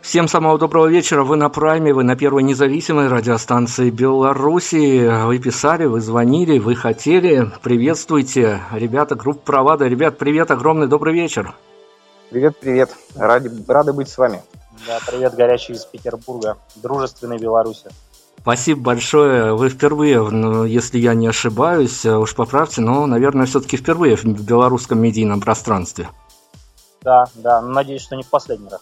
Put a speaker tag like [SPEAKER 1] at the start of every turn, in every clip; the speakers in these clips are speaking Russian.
[SPEAKER 1] Всем самого доброго вечера. Вы на Прайме, вы на первой независимой радиостанции Беларуси. Вы писали, вы звонили, вы хотели. Приветствуйте, ребята, группа Провада. Ребят, привет, огромный добрый вечер.
[SPEAKER 2] Привет, привет. Ради, рады быть с вами.
[SPEAKER 3] Да, привет, горячий из Петербурга, дружественной Беларуси.
[SPEAKER 1] Спасибо большое. Вы впервые, ну, если я не ошибаюсь, уж поправьте, но, наверное, все-таки впервые в белорусском медийном пространстве.
[SPEAKER 3] Да, да, надеюсь, что не в последний раз.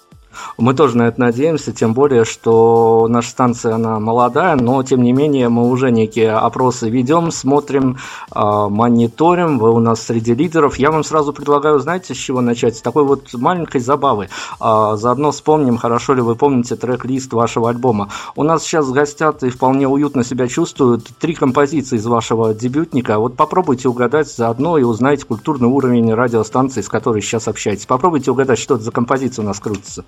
[SPEAKER 1] Мы тоже на это надеемся, тем более, что наша станция, она молодая, но, тем не менее, мы уже некие опросы ведем, смотрим, а, мониторим, вы у нас среди лидеров. Я вам сразу предлагаю, знаете, с чего начать? С такой вот маленькой забавы. А, заодно вспомним, хорошо ли вы помните трек-лист вашего альбома. У нас сейчас гостят и вполне уютно себя чувствуют три композиции из вашего дебютника. Вот попробуйте угадать заодно и узнайте культурный уровень радиостанции, с которой сейчас общаетесь. Попробуйте угадать, что это за композиция у нас крутится.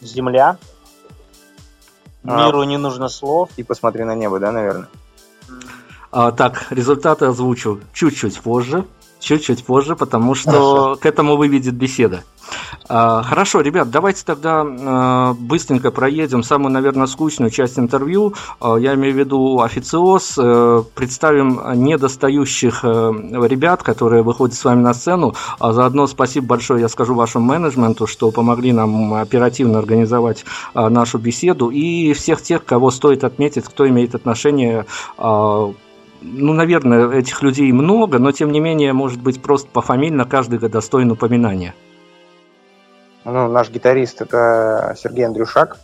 [SPEAKER 3] Земля. А. Миру не нужно слов.
[SPEAKER 2] И посмотри на небо, да, наверное?
[SPEAKER 1] А, так, результаты озвучу чуть-чуть позже чуть-чуть позже, потому что Хорошо. к этому выведет беседа. А, хорошо, ребят, давайте тогда а, быстренько проедем самую, наверное, скучную часть интервью. А, я имею в виду официоз. Э, представим недостающих э, ребят, которые выходят с вами на сцену. Заодно спасибо большое, я скажу вашему менеджменту, что помогли нам оперативно организовать нашу беседу. И всех тех, кого стоит отметить, кто имеет отношение ну, наверное, этих людей много, но тем не менее, может быть, просто пофамильно каждый достоин упоминания.
[SPEAKER 2] Ну, наш гитарист это Сергей Андрюшак,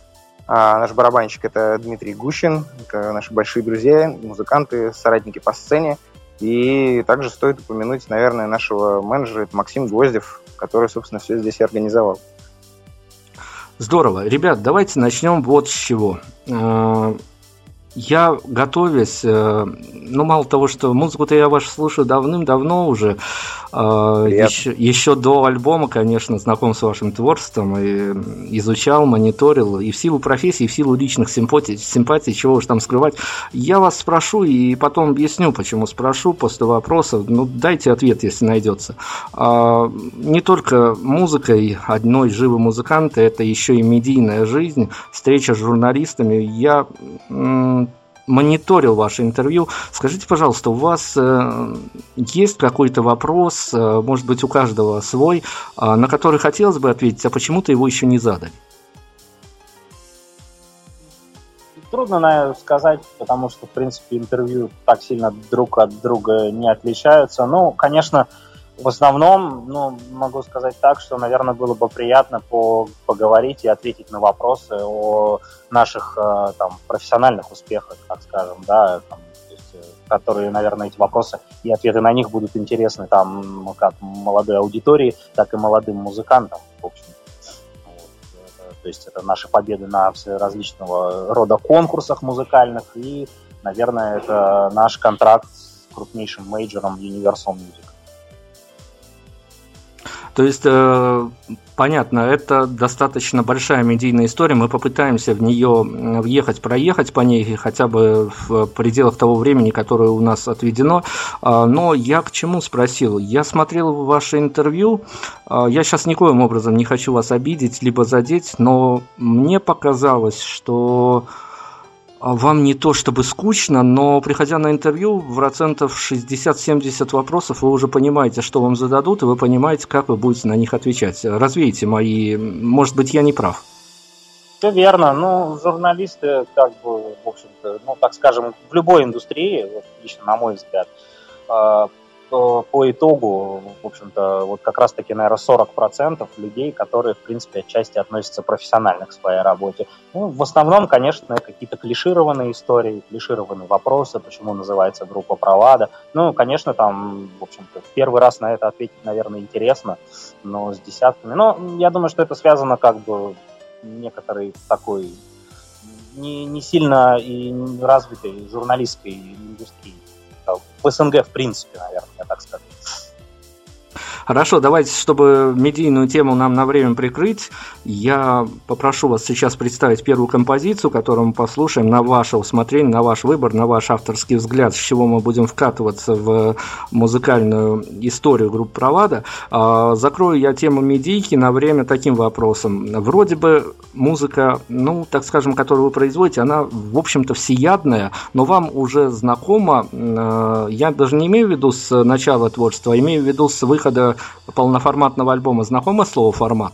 [SPEAKER 2] а наш барабанщик это Дмитрий Гущин, это наши большие друзья, музыканты, соратники по сцене. И также стоит упомянуть, наверное, нашего менеджера, это Максим Гвоздев, который, собственно, все здесь и организовал.
[SPEAKER 1] Здорово. Ребят, давайте начнем вот с чего. А, я, готовясь, э, ну, мало того, что музыку-то я вашу слушаю давным-давно уже, еще, еще до альбома, конечно, знаком с вашим творчеством, и изучал, мониторил, и в силу профессии, и в силу личных симпатий, симпатий чего уж там скрывать, я вас спрошу и потом объясню, почему спрошу после вопроса, ну, дайте ответ, если найдется. А, не только музыкой одной живы музыканты, это еще и медийная жизнь, встреча с журналистами. Я мониторил ваше интервью. Скажите, пожалуйста, у вас э, есть какой-то вопрос, э, может быть, у каждого свой, э, на который хотелось бы ответить, а почему-то его еще не задали?
[SPEAKER 3] Трудно, наверное, сказать, потому что, в принципе, интервью так сильно друг от друга не отличаются. Ну, конечно, в основном, ну, могу сказать так, что, наверное, было бы приятно по поговорить и ответить на вопросы о наших э, там, профессиональных успехах, так скажем, да, там, есть, э, которые, наверное, эти вопросы и ответы на них будут интересны там как молодой аудитории, так и молодым музыкантам, в общем. Вот, то есть это наши победы на различного рода конкурсах музыкальных и, наверное, это наш контракт с крупнейшим мейджором Universal Music.
[SPEAKER 1] То есть, э, понятно, это достаточно большая медийная история. Мы попытаемся в нее въехать, проехать по ней хотя бы в пределах того времени, которое у нас отведено. А, но я к чему спросил? Я смотрел ваше интервью. А, я сейчас никоим образом не хочу вас обидеть либо задеть, но мне показалось, что вам не то чтобы скучно, но приходя на интервью, процентов 60-70 вопросов вы уже понимаете, что вам зададут, и вы понимаете, как вы будете на них отвечать. Развейте мои... Может быть, я не прав.
[SPEAKER 3] Все верно. Ну, журналисты, как бы, в общем-то, ну, так скажем, в любой индустрии, вот, лично на мой взгляд, по итогу, в общем-то, вот как раз-таки, наверное, 40% людей, которые, в принципе, отчасти относятся профессионально к своей работе. Ну, в основном, конечно, какие-то клишированные истории, клишированные вопросы, почему называется группа Провада. Ну, конечно, там, в общем-то, первый раз на это ответить, наверное, интересно, но с десятками. Но я думаю, что это связано как бы некоторый такой не, не сильно и развитой журналистской индустрии. В СНГ, в принципе, наверное, я так скажу.
[SPEAKER 1] Хорошо, давайте, чтобы медийную тему нам на время прикрыть, я попрошу вас сейчас представить первую композицию, которую мы послушаем на ваше усмотрение, на ваш выбор, на ваш авторский взгляд, с чего мы будем вкатываться в музыкальную историю группы Провада. А, закрою я тему медийки на время таким вопросом. Вроде бы музыка, ну, так скажем, которую вы производите, она, в общем-то, всеядная, но вам уже знакома, э, я даже не имею в виду с начала творчества, а имею в виду с выхода полноформатного альбома знакомо слово формат?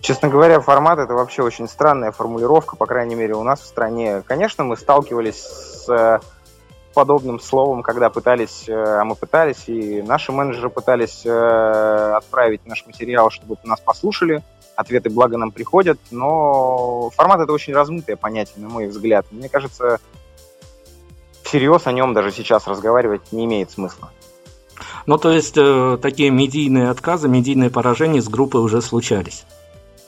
[SPEAKER 2] Честно говоря, формат это вообще очень странная формулировка, по крайней мере, у нас в стране. Конечно, мы сталкивались с э, подобным словом, когда пытались, э, а мы пытались, и наши менеджеры пытались э, отправить наш материал, чтобы нас послушали. Ответы благо нам приходят, но формат это очень размытое понятие, на мой взгляд. Мне кажется, всерьез о нем даже сейчас разговаривать не имеет смысла.
[SPEAKER 1] Ну, то есть, э, такие медийные отказы, медийные поражения с группой уже случались?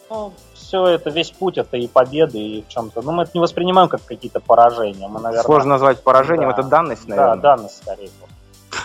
[SPEAKER 3] Ну, все это, весь путь, это и победы, и в чем-то. Ну, мы это не воспринимаем как какие-то поражения. Мы, наверное...
[SPEAKER 2] Сложно назвать поражением, да. это данность, наверное.
[SPEAKER 3] Да, данность, скорее всего.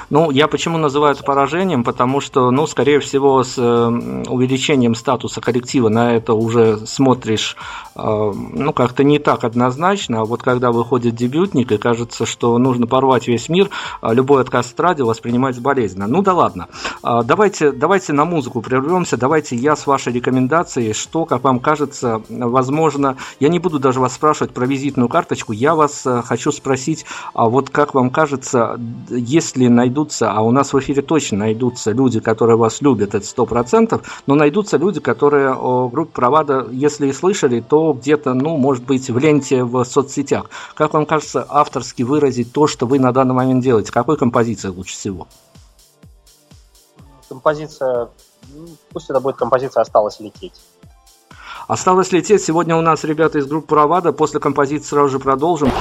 [SPEAKER 1] Ну, я почему называю это поражением? Потому что, ну, скорее всего, с э, увеличением статуса коллектива на это уже смотришь, э, ну, как-то не так однозначно. А вот когда выходит дебютник, и кажется, что нужно порвать весь мир, а любой отказ от радио воспринимать болезненно. Ну да ладно. А, давайте, давайте на музыку прервемся. Давайте я с вашей рекомендацией, что, как вам кажется, возможно, я не буду даже вас спрашивать про визитную карточку, я вас э, хочу спросить, а вот как вам кажется, если найду найдутся, а у нас в эфире точно найдутся люди, которые вас любят, это сто процентов, но найдутся люди, которые о группе Провада, если и слышали, то где-то, ну, может быть, в ленте в соцсетях. Как вам кажется, авторски выразить то, что вы на данный момент делаете? Какой композиции лучше всего?
[SPEAKER 3] Композиция, ну, пусть это будет композиция «Осталось лететь».
[SPEAKER 1] Осталось лететь. Сегодня у нас ребята из группы Провада. После композиции сразу же продолжим.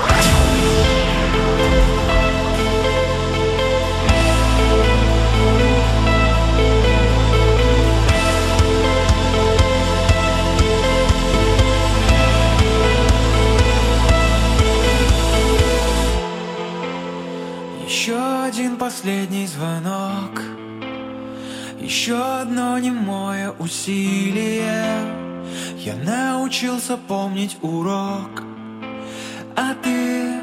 [SPEAKER 4] Усилие Я научился помнить урок А ты?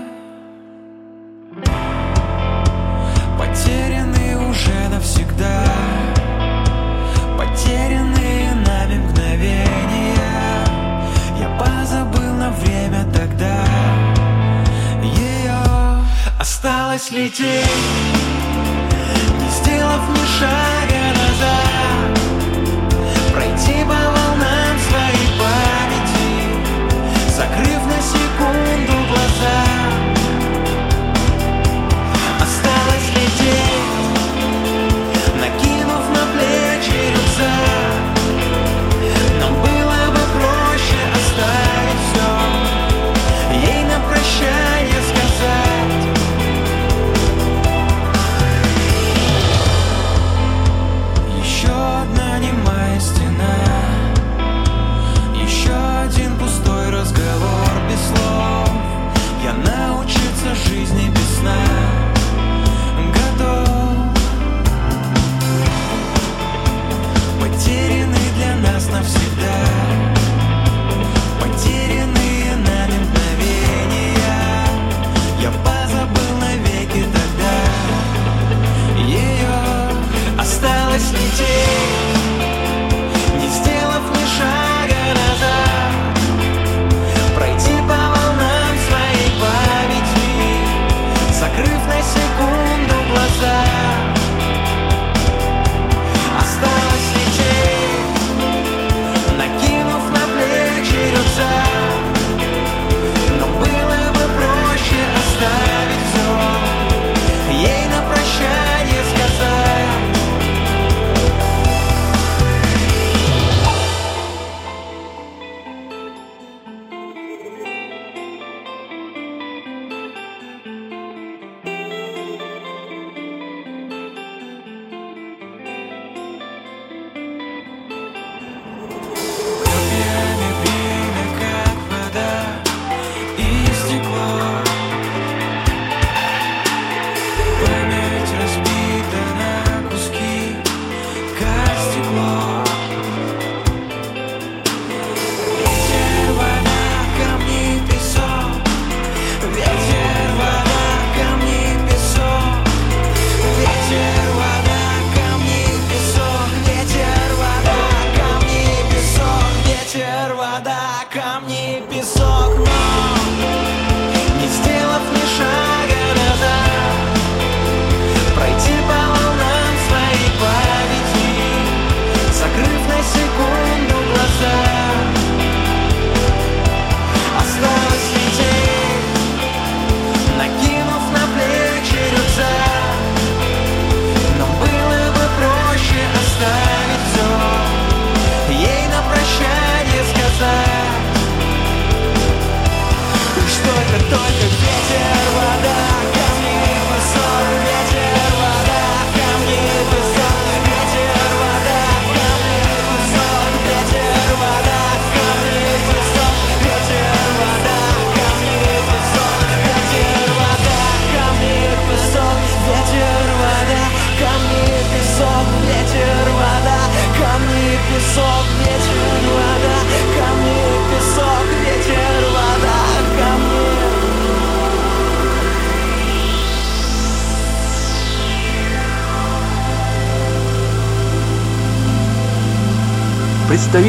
[SPEAKER 4] Потерянный уже навсегда. Потерянные нами мгновения. Я позабыл на время тогда. Ее осталось лететь сделав ни шага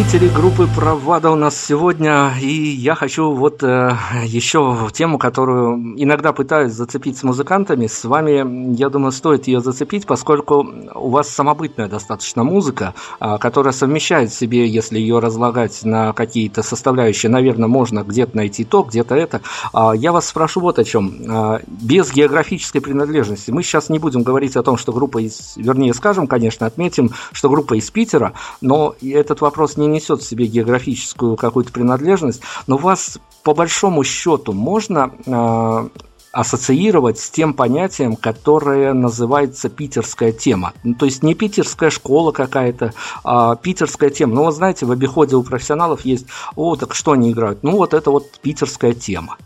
[SPEAKER 1] Представители группы Правада у нас сегодня, и я хочу вот э, еще тему, которую иногда пытаюсь зацепить с музыкантами. С вами, я думаю, стоит ее зацепить, поскольку у вас самобытная достаточно музыка, а, которая совмещает в себе, если ее разлагать на какие-то составляющие, наверное, можно где-то найти то, где-то это. А, Я вас спрошу вот о чем. А, Без географической принадлежности мы сейчас не будем говорить о том, что группа из, вернее, скажем, конечно, отметим, что группа из Питера, но этот вопрос не несет в себе географическую какую-то принадлежность, но вас по большому счету можно э, ассоциировать с тем понятием, которое называется питерская тема. Ну, то есть не питерская школа какая-то, а питерская тема. Ну, вот знаете, в обиходе у профессионалов есть, о, так что они играют? Ну, вот это вот питерская тема.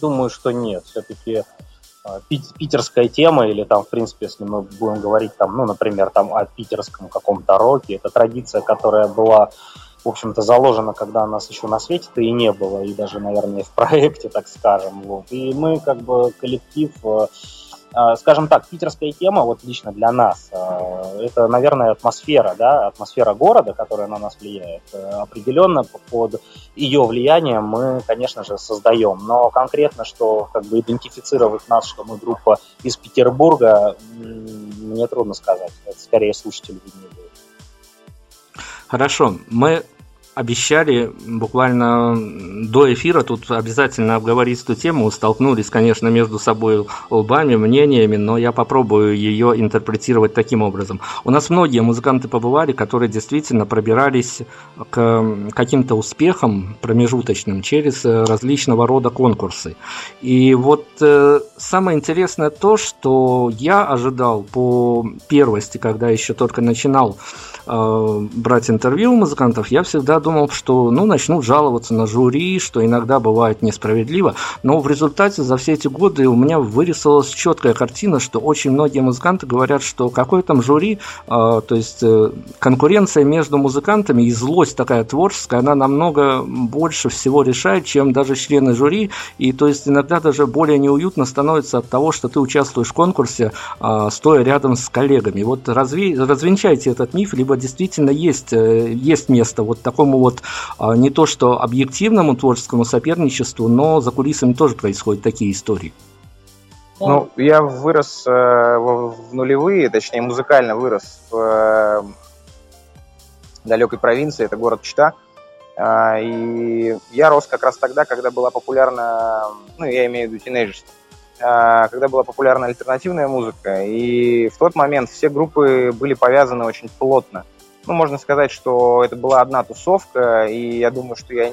[SPEAKER 3] Думаю, что нет. Все-таки питерская тема, или там, в принципе, если мы будем говорить, там, ну, например, там о питерском каком-то роке, это традиция, которая была, в общем-то, заложена, когда нас еще на свете-то и не было, и даже, наверное, в проекте, так скажем. Вот. И мы, как бы, коллектив, э, э, скажем так, питерская тема, вот лично для нас, э, это, наверное, атмосфера, да, атмосфера города, которая на нас влияет. Определенно под ее влиянием мы, конечно же, создаем. Но конкретно, что как бы идентифицировать нас, что мы группа из Петербурга, мне трудно сказать. Это скорее слушатели виднее будут.
[SPEAKER 1] Хорошо, мы обещали буквально до эфира тут обязательно обговорить эту тему. Столкнулись, конечно, между собой лбами, мнениями, но я попробую ее интерпретировать таким образом. У нас многие музыканты побывали, которые действительно пробирались к каким-то успехам промежуточным через различного рода конкурсы. И вот э, самое интересное то, что я ожидал по первости, когда еще только начинал э, брать интервью у музыкантов, я всегда думал, что ну, начнут жаловаться на жюри, что иногда бывает несправедливо. Но в результате за все эти годы у меня вырисовалась четкая картина, что очень многие музыканты говорят, что какое там жюри, э, то есть э, конкуренция между музыкантами и злость такая творческая, она намного больше всего решает, чем даже члены жюри. И то есть иногда даже более неуютно становится от того, что ты участвуешь в конкурсе, э, стоя рядом с коллегами. Вот разве, развенчайте этот миф, либо действительно есть, э, есть место вот такому вот а, не то что объективному творческому соперничеству, но за кулисами тоже происходят такие истории.
[SPEAKER 2] Ну, я вырос э, в, в нулевые, точнее, музыкально вырос в э, далекой провинции, это город Чита. Э, и я рос как раз тогда, когда была популярна, ну, я имею в виду тинейджерство, э, когда была популярна альтернативная музыка. И в тот момент все группы были повязаны очень плотно. Ну, можно сказать, что это была одна тусовка, и я думаю, что я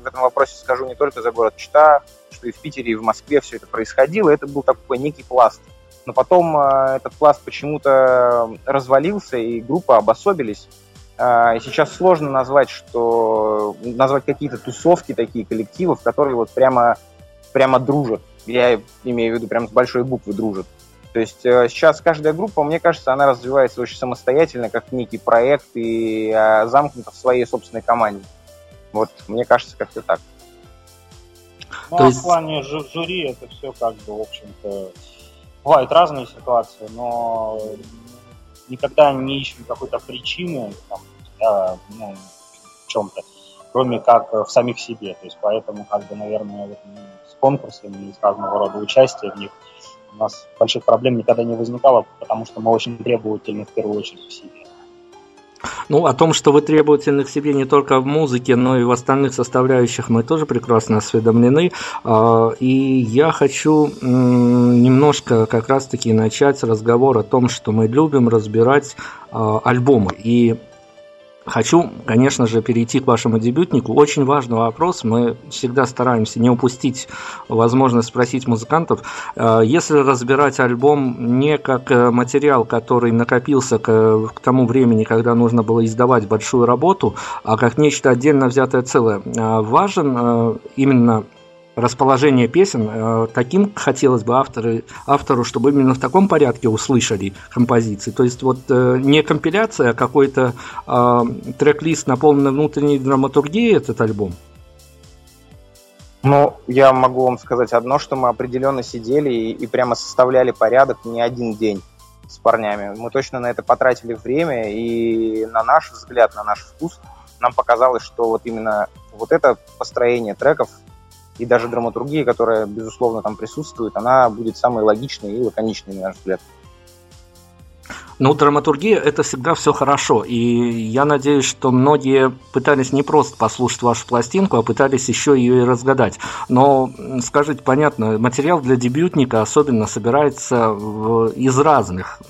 [SPEAKER 2] в этом вопросе скажу не только за город Чита, что и в Питере, и в Москве все это происходило. Это был такой некий пласт. Но потом э, этот пласт почему-то развалился, и группы обособились. Э, и сейчас сложно назвать, что назвать какие-то тусовки, такие коллективы, в которые вот прямо, прямо дружат. Я имею в виду прям с большой буквы дружат. То есть э, сейчас каждая группа, мне кажется, она развивается очень самостоятельно, как некий проект и э, замкнута в своей собственной команде. Вот, мне кажется, как-то так.
[SPEAKER 3] Ну,
[SPEAKER 1] То
[SPEAKER 3] а
[SPEAKER 1] есть-
[SPEAKER 3] в плане жю- жюри это все как бы, в общем-то, бывают разные ситуации, но никогда не ищем какой-то причины, там, да, ну, в чем-то. кроме как в самих себе. То есть поэтому, как бы, наверное, вот, с конкурсами и с разного рода участия в них у нас больших проблем никогда не возникало, потому что мы очень требовательны в первую очередь к себе.
[SPEAKER 1] Ну, о том, что вы требовательны к себе не только в музыке, но и в остальных составляющих, мы тоже прекрасно осведомлены. А, и я хочу немножко как раз-таки начать разговор о том, что мы любим разбирать а, альбомы. И Хочу, конечно же, перейти к вашему дебютнику. Очень важный вопрос. Мы всегда стараемся не упустить возможность спросить музыкантов. Э, если разбирать альбом не как э, материал, который накопился к, тому времени, когда нужно было издавать большую работу, а как нечто отдельно взятое целое, э, важен именно расположение песен. Э, таким хотелось бы авторы, автору, чтобы именно в таком порядке услышали композиции. То есть вот э, не компиляция, а какой-то э, трек-лист, наполненный внутренней драматургией этот альбом.
[SPEAKER 2] Ну, я могу вам сказать одно, что мы определенно сидели и, и прямо составляли порядок не один день с парнями. Мы точно на это потратили время, и на наш взгляд, на наш вкус, нам показалось, что вот именно вот это построение треков и даже драматургия, которая, безусловно, там присутствует, она будет самой логичной и лаконичной, на наш взгляд.
[SPEAKER 1] Ну, драматургия – это всегда все хорошо, и я надеюсь, что многие пытались не просто послушать вашу пластинку, а пытались еще ее и разгадать. Но, скажите, понятно, материал для дебютника особенно собирается из разных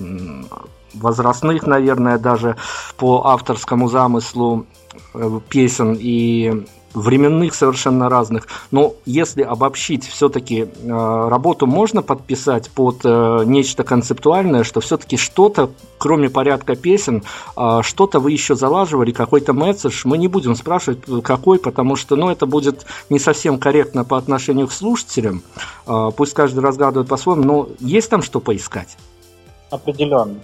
[SPEAKER 1] возрастных, наверное, даже по авторскому замыслу э, песен и временных совершенно разных. Но если обобщить, все-таки э, работу можно подписать под э, нечто концептуальное, что все-таки что-то, кроме порядка песен, э, что-то вы еще залаживали, какой-то месседж. Мы не будем спрашивать, какой, потому что ну, это будет не совсем корректно по отношению к слушателям. Пусть каждый разгадывает по-своему, но есть там что поискать?
[SPEAKER 3] Определенно.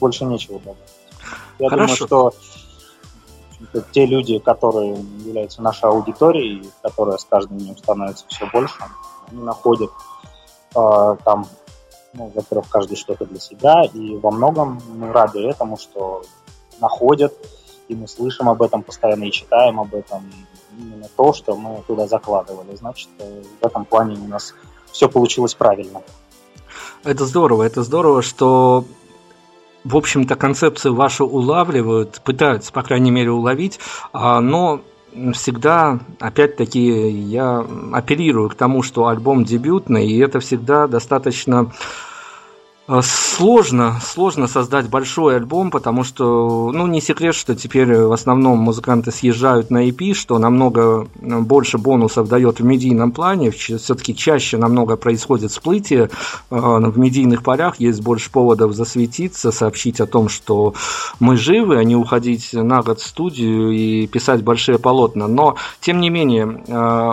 [SPEAKER 3] Больше нечего добавить. Я Хорошо. думаю, что те люди, которые являются нашей аудиторией, которая с каждым днем становится все больше, они находят э, там, ну, во-первых, каждый что-то для себя, и во многом мы рады этому, что находят, и мы слышим об этом постоянно и читаем об этом именно то, что мы туда закладывали. Значит, э, в этом плане у нас все получилось правильно.
[SPEAKER 1] Это здорово, это здорово, что в общем-то, концепцию вашу улавливают, пытаются, по крайней мере, уловить, а, но всегда, опять-таки, я апеллирую к тому, что альбом дебютный, и это всегда достаточно сложно, сложно создать большой альбом, потому что, ну, не секрет, что теперь в основном музыканты съезжают на EP, что намного э, больше бонусов дает в медийном плане, все-таки чаще намного происходит всплытие э, в медийных полях, есть больше поводов засветиться, сообщить о том, что мы живы, а не уходить на год в студию и писать большие полотна. Но, тем не менее,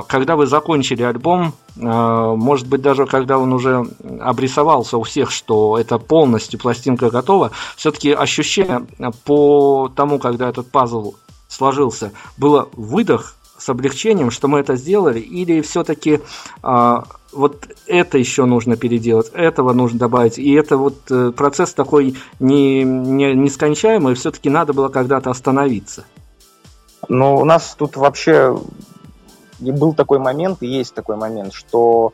[SPEAKER 1] когда вы закончили альбом, а, может быть, даже когда он уже обрисовался у всех, что это полностью пластинка готова, все-таки ощущение по тому, когда этот пазл сложился, было выдох с облегчением, что мы это сделали, или все-таки а, вот это еще нужно переделать, этого нужно добавить, и это вот э, процесс такой не, не, нескончаемый, все-таки надо было когда-то остановиться.
[SPEAKER 2] Ну, у нас тут вообще и был такой момент, и есть такой момент, что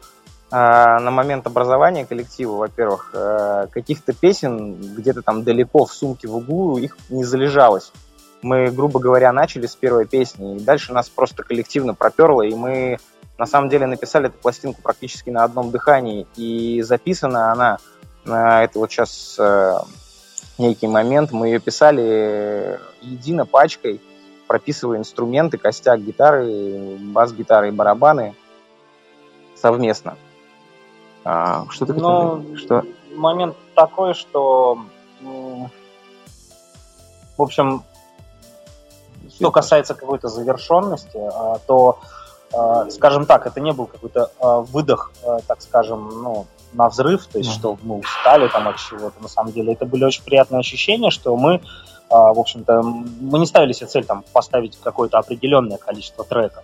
[SPEAKER 2] э, на момент образования коллектива, во-первых, э, каких-то песен где-то там далеко в сумке в углу их не залежалось. Мы, грубо говоря, начали с первой песни, и дальше нас просто коллективно проперло, и мы на самом деле написали эту пластинку практически на одном дыхании, и записана она, э, это вот сейчас э, некий момент, мы ее писали едино пачкой, прописывая инструменты, костяк гитары, бас-гитары и барабаны совместно.
[SPEAKER 3] А, что ты хотел ну, что? Момент такой, что, в общем, что касается какой-то завершенности, а, то, а, скажем так, это не был какой-то а, выдох, так скажем, ну, на взрыв, то есть, что мы устали там от чего-то. На самом деле, это были очень приятные ощущения, что мы в общем-то, мы не ставили себе цель там, поставить какое-то определенное количество треков.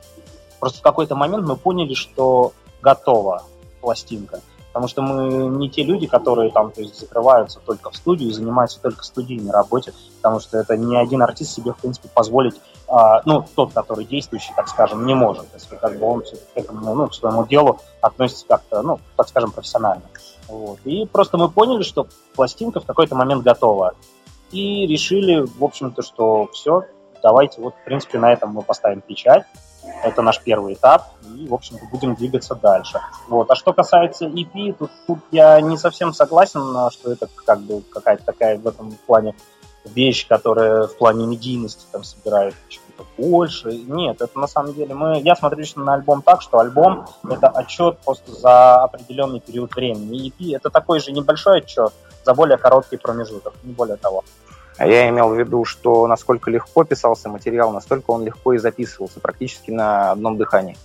[SPEAKER 3] Просто в какой-то момент мы поняли, что готова пластинка. Потому что мы не те люди, которые там то есть, закрываются только в студию и занимаются только студийной работе, потому что это ни один артист себе, в принципе, позволить, а, ну, тот, который действующий, так скажем, не может. Если как бы он к этому, ну, к своему делу относится как-то, ну, так скажем, профессионально. Вот. И просто мы поняли, что пластинка в какой-то момент готова. И решили, в общем-то, что все, давайте вот, в принципе, на этом мы поставим печать. Это наш первый этап, и, в общем-то, будем двигаться дальше. Вот. А что касается EP, тут, тут я не совсем согласен, что это как бы какая-то такая в этом плане вещь, которая в плане медийности там собирает чего-то больше. Нет, это на самом деле мы... Я смотрю лично на альбом так, что альбом — это отчет просто за определенный период времени. И EP — это такой же небольшой отчет за более короткий промежуток, не более того.
[SPEAKER 2] А я имел в виду, что насколько легко писался материал, настолько он легко и записывался, практически на одном дыхании.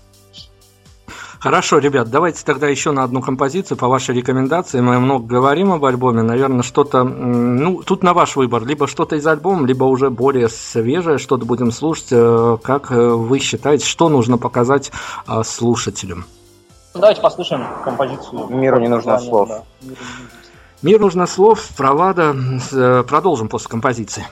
[SPEAKER 4] Хорошо, ребят, давайте тогда еще на одну композицию по вашей рекомендации. Мы много говорим об альбоме, наверное, что-то, ну, тут на ваш выбор, либо что-то из альбома, либо уже более свежее, что-то будем слушать. Э, как э, вы считаете, что нужно показать э, слушателям?
[SPEAKER 3] Давайте послушаем композицию.
[SPEAKER 2] Миру не нужно слов. Да.
[SPEAKER 4] Мир нужно слов, Провада. Продолжим после композиции.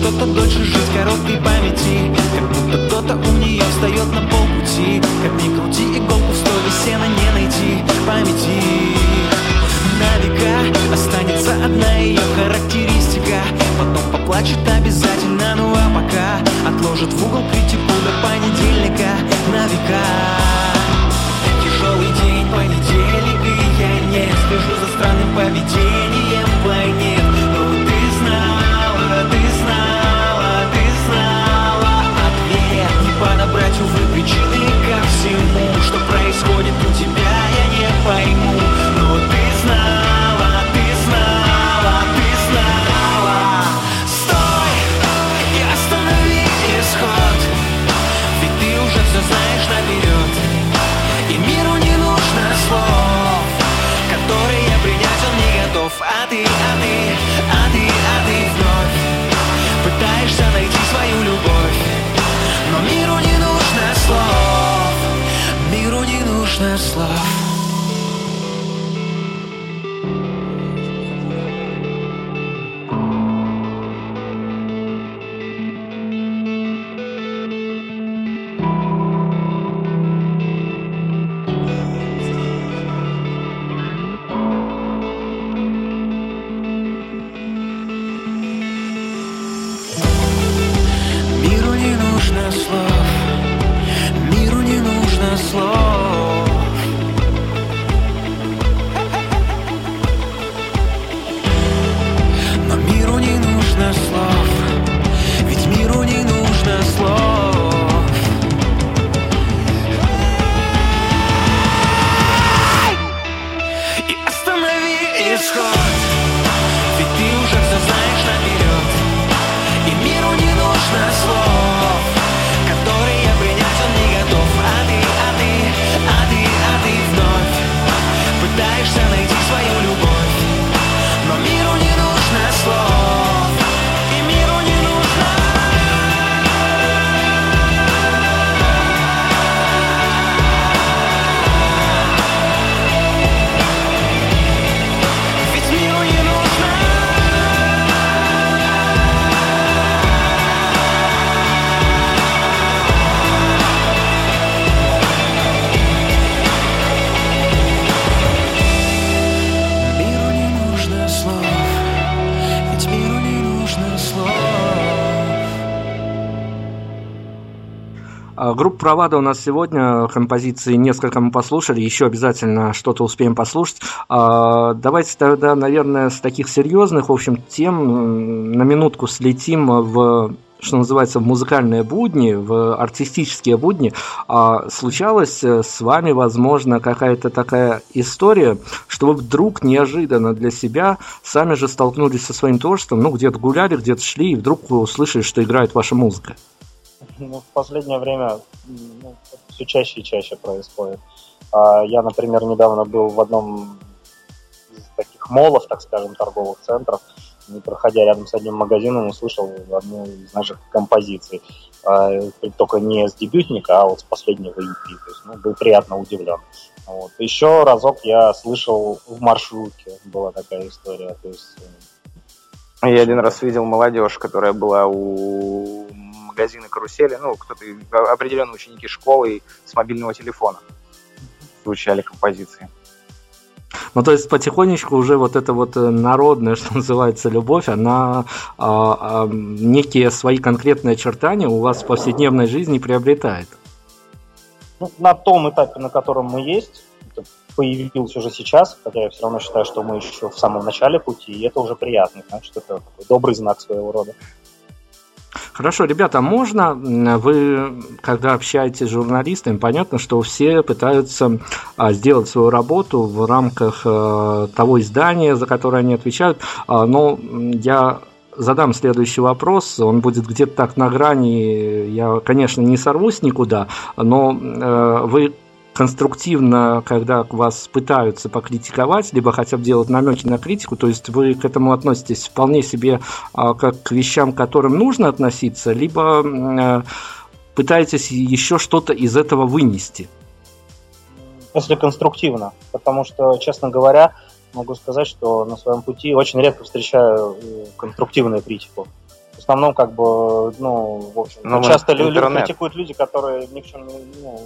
[SPEAKER 4] что-то дольше жизнь короткой памяти. Как будто кто-то у нее встает на полпути. Как ни крути иголку в стойле сена не найти. Памяти. На века останется одна ее характеристика. Потом поплачет обязательно, ну
[SPEAKER 1] а пока
[SPEAKER 4] Отложит в угол критику до понедельника. На века Тяжелый день понедельник и я не слежу за странным поведением планет seen
[SPEAKER 1] А, Провада у нас сегодня, композиции несколько мы послушали, еще обязательно что-то успеем послушать. А, Давайте тогда, наверное, с таких серьезных, в общем, тем на минутку слетим в что называется, в музыкальные будни, в артистические будни, а случалась э, с вами, возможно, какая-то такая история, что вы вдруг неожиданно для себя сами же столкнулись со своим творчеством, ну, где-то гуляли, где-то шли, и вдруг вы услышали, что играет ваша музыка.
[SPEAKER 3] Ну, в последнее время ну, все чаще и чаще происходит. А, Я, например, недавно был в одном из таких молов, так скажем, торговых центров, и, проходя рядом с одним магазином, услышал одну из наших композиций. А, Только не с дебютника, а вот с последнего EP. То есть, ну, был приятно удивлен. Вот. Еще разок я слышал в маршрутке, была такая история. То есть, э,
[SPEAKER 2] Я один раз видел молодежь, которая была у магазина карусели, ну, кто-то, определенно ученики школы и с мобильного телефона звучали композиции.
[SPEAKER 1] Ну, то есть потихонечку уже вот эта вот э, народная, что называется, любовь, она а, а, некие свои конкретные очертания у вас в повседневной жизни приобретает.
[SPEAKER 3] ну, на том этапе, на котором мы есть, это появилось уже сейчас, хотя я все равно считаю, что мы еще в самом начале пути, и это уже приятно, значит, это такой добрый знак своего рода.
[SPEAKER 1] Хорошо, ребята, а можно вы, когда общаетесь с журналистами, понятно, что все пытаются а, сделать свою работу в рамках э, того издания, за которое они отвечают, А, но я задам следующий вопрос, он будет где-то так на грани, я, конечно, не сорвусь никуда, но э, вы конструктивно, когда вас пытаются покритиковать, либо хотя бы делать намеки на критику, то есть вы к этому относитесь вполне себе а, как к вещам, к которым нужно относиться, либо э, пытаетесь еще что-то из этого вынести.
[SPEAKER 3] Если конструктивно, потому что, честно говоря, могу сказать, что на своем пути очень редко встречаю э, конструктивную критику. В основном, как бы, ну, в общем,
[SPEAKER 2] Ну,
[SPEAKER 3] часто
[SPEAKER 2] интернет.
[SPEAKER 3] критикуют люди, которые ни в чем не, ну,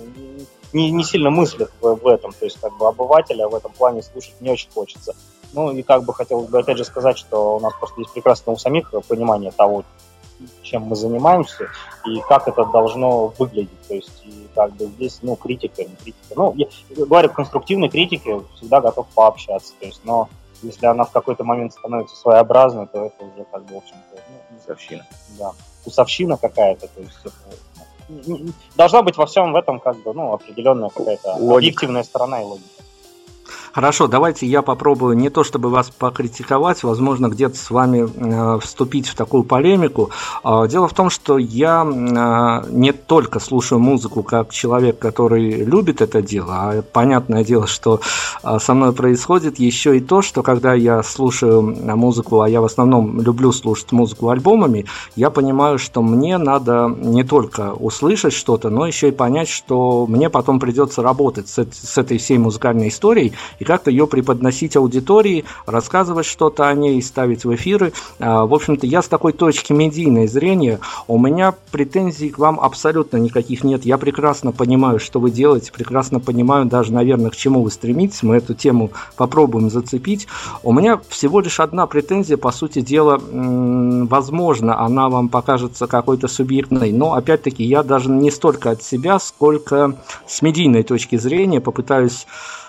[SPEAKER 3] не, не сильно мыслят в, в этом. То есть, как бы, обывателя в этом плане слушать не очень хочется. Ну, и как бы хотел бы, опять же, сказать, что у нас просто есть прекрасно у самих понимание того, чем мы занимаемся и как это должно выглядеть. То есть, и как бы здесь, ну, критика, не критика. Ну, я говорю, конструктивной критике всегда готов пообщаться. То есть, но если она в какой-то момент становится своеобразной, то это уже, как бы, в общем-то, ну,
[SPEAKER 2] Вкусовщина.
[SPEAKER 3] да, вкусовщина какая-то. То есть, это, должна быть во всем в этом, как бы, ну, определенная какая-то
[SPEAKER 2] Логика.
[SPEAKER 3] объективная сторона и логика.
[SPEAKER 1] Хорошо, давайте я попробую не то чтобы вас покритиковать, возможно, где-то с вами э, вступить в такую полемику. А, Дело в том, что я э, не только слушаю музыку как человек, который любит это дело, а понятное дело, что э, со мной происходит еще и то, что когда я слушаю музыку, а я в основном люблю слушать музыку альбомами, я понимаю, что мне надо не только услышать что-то, но еще и понять, что мне потом придется работать с, с этой всей музыкальной историей как-то ее преподносить аудитории, рассказывать что-то о ней, ставить в эфиры. А, В общем-то, я с такой точки медийной зрения, у меня претензий к вам абсолютно никаких нет. Я прекрасно понимаю, что вы делаете, прекрасно понимаю даже, наверное, к чему вы стремитесь. Мы эту тему попробуем зацепить. У меня всего лишь одна претензия, по сути дела, возможно, она вам покажется какой-то субъектной, но опять-таки я даже не столько от себя, сколько с медийной точки зрения попытаюсь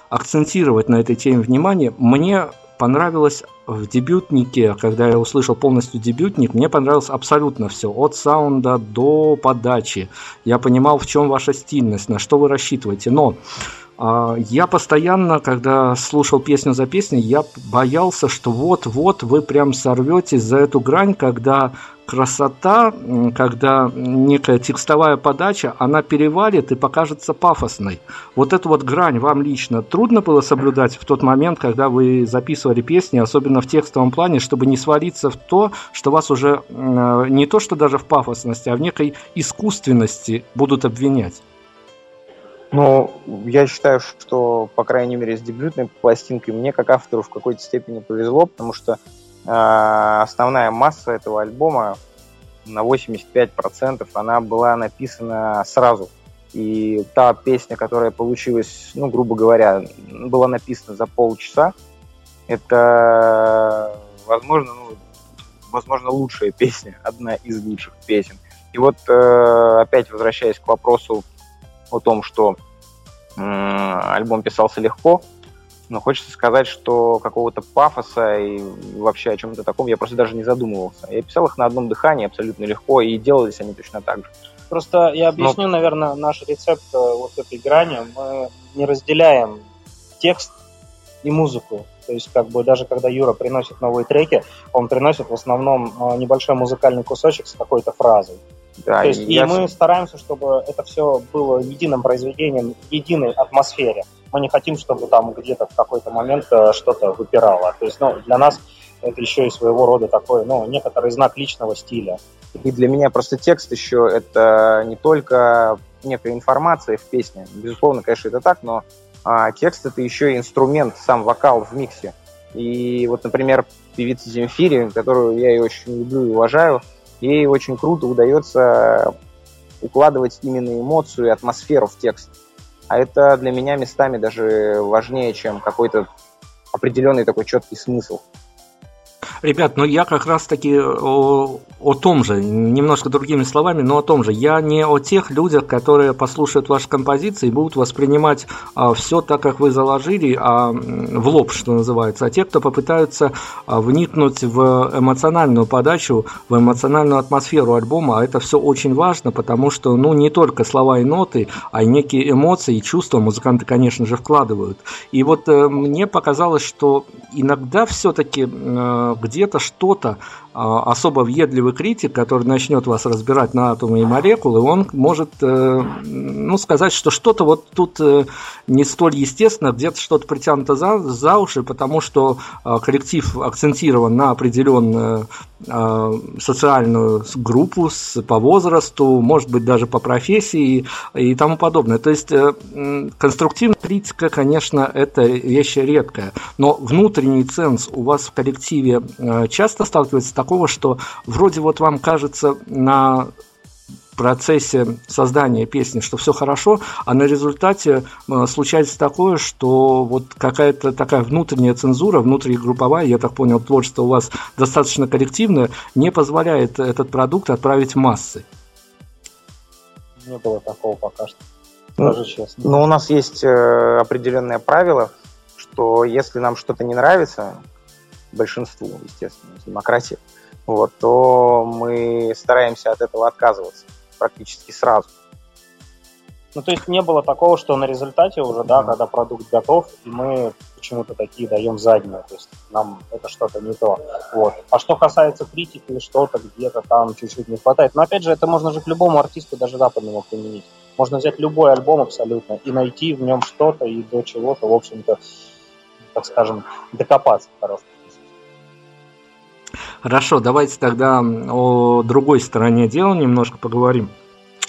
[SPEAKER 1] акцентировать на этой теме внимание. Мне понравилось в дебютнике, когда я услышал полностью дебютник, мне понравилось абсолютно все, от саунда до подачи. Я понимал, в чем ваша стильность, на что вы рассчитываете. Но я постоянно, когда слушал песню за песней, я боялся, что вот-вот вы прям сорветесь за эту грань, когда красота, когда некая текстовая подача, она перевалит и покажется пафосной. Вот эту вот грань вам лично трудно было соблюдать в тот момент, когда вы записывали песни, особенно в текстовом плане, чтобы не свалиться в то, что вас уже м, не то что даже в пафосности, а в некой искусственности будут обвинять.
[SPEAKER 2] Ну, я считаю, что, по крайней мере, с дебютной пластинкой мне, как автору, в какой-то степени повезло, потому что э, основная масса этого альбома на 85% она была написана сразу. И та песня, которая получилась, ну, грубо говоря, была написана за полчаса, это, возможно, ну, возможно, лучшая песня, одна из лучших песен. И вот э, опять возвращаясь к вопросу о том, что альбом писался легко, но хочется сказать, что какого-то пафоса и вообще о чем-то таком я просто даже не задумывался. Я писал их на одном дыхании абсолютно легко, и делались они точно так же.
[SPEAKER 3] Просто я объясню, но... наверное, наш рецепт э, вот этой грани. Мы не разделяем текст и музыку. То есть, как бы даже когда Юра приносит новые треки, он приносит в основном э, небольшой музыкальный кусочек с какой-то фразой. Да, То есть, и, и мы стараемся, чтобы это все было единым произведением, единой атмосфере. Мы не хотим, чтобы там где-то в какой-то момент э, что-то выпирало. То есть, ну, для нас это еще и своего рода такой, ну, некоторый знак личного стиля.
[SPEAKER 2] И для меня просто текст еще это не только некая информация в песне. Безусловно, конечно, это так, но а, текст это еще и инструмент, сам вокал в миксе. И вот, например, певица Земфири, которую я и очень люблю и уважаю, ей очень круто удается укладывать именно эмоцию и атмосферу в текст. А это для меня местами даже важнее, чем какой-то определенный такой четкий смысл.
[SPEAKER 1] Ребят, ну я как раз таки о, о том же, немножко другими словами, но о том же. Я не о тех людях, которые послушают ваши композиции и будут воспринимать а, все так, как вы заложили, а, в лоб, что называется, а те, кто попытаются а, вникнуть в эмоциональную подачу, в эмоциональную атмосферу альбома, а это все очень важно, потому что, ну, не только слова и ноты, а и некие эмоции и чувства музыканты, конечно же, вкладывают. И вот э, мне показалось, что иногда все-таки э, где-то что-то особо въедливый критик, который начнет вас разбирать на атомы и молекулы, он может э, ну, сказать, что что-то вот тут э, не столь естественно, где-то что-то притянуто за, за уши, потому что а, коллектив акцентирован на определенную а, социальную группу по возрасту, может быть, даже по профессии и тому подобное. То есть э, конструктивная критика, конечно, это вещь редкая, но внутренний ценз у вас в коллективе часто сталкивается с такого, что вроде вот вам кажется на процессе создания песни, что все хорошо, а на результате э, случается такое, что вот какая-то такая внутренняя цензура, внутригрупповая, я так понял, творчество у вас достаточно коллективное, не позволяет этот продукт отправить в массы.
[SPEAKER 3] Не было такого пока что, ну, даже честно.
[SPEAKER 2] Но ну, у нас есть э, определенное правило, что если нам что-то не нравится, большинству, естественно, демократии, вот, то мы стараемся от этого отказываться практически сразу.
[SPEAKER 3] Ну, то есть не было такого, что на результате уже, да, mm когда продукт готов, и мы почему-то такие даем заднюю, то есть нам это что-то не то. Вот. А что касается критики, что-то где-то там чуть-чуть не хватает. Но опять же, это можно же к любому артисту, даже западному, применить. Можно взять любой альбом абсолютно и найти в нем что-то и до чего-то, в общем-то, так скажем, докопаться хорошо.
[SPEAKER 1] Хорошо, давайте тогда о другой стороне дела немножко поговорим.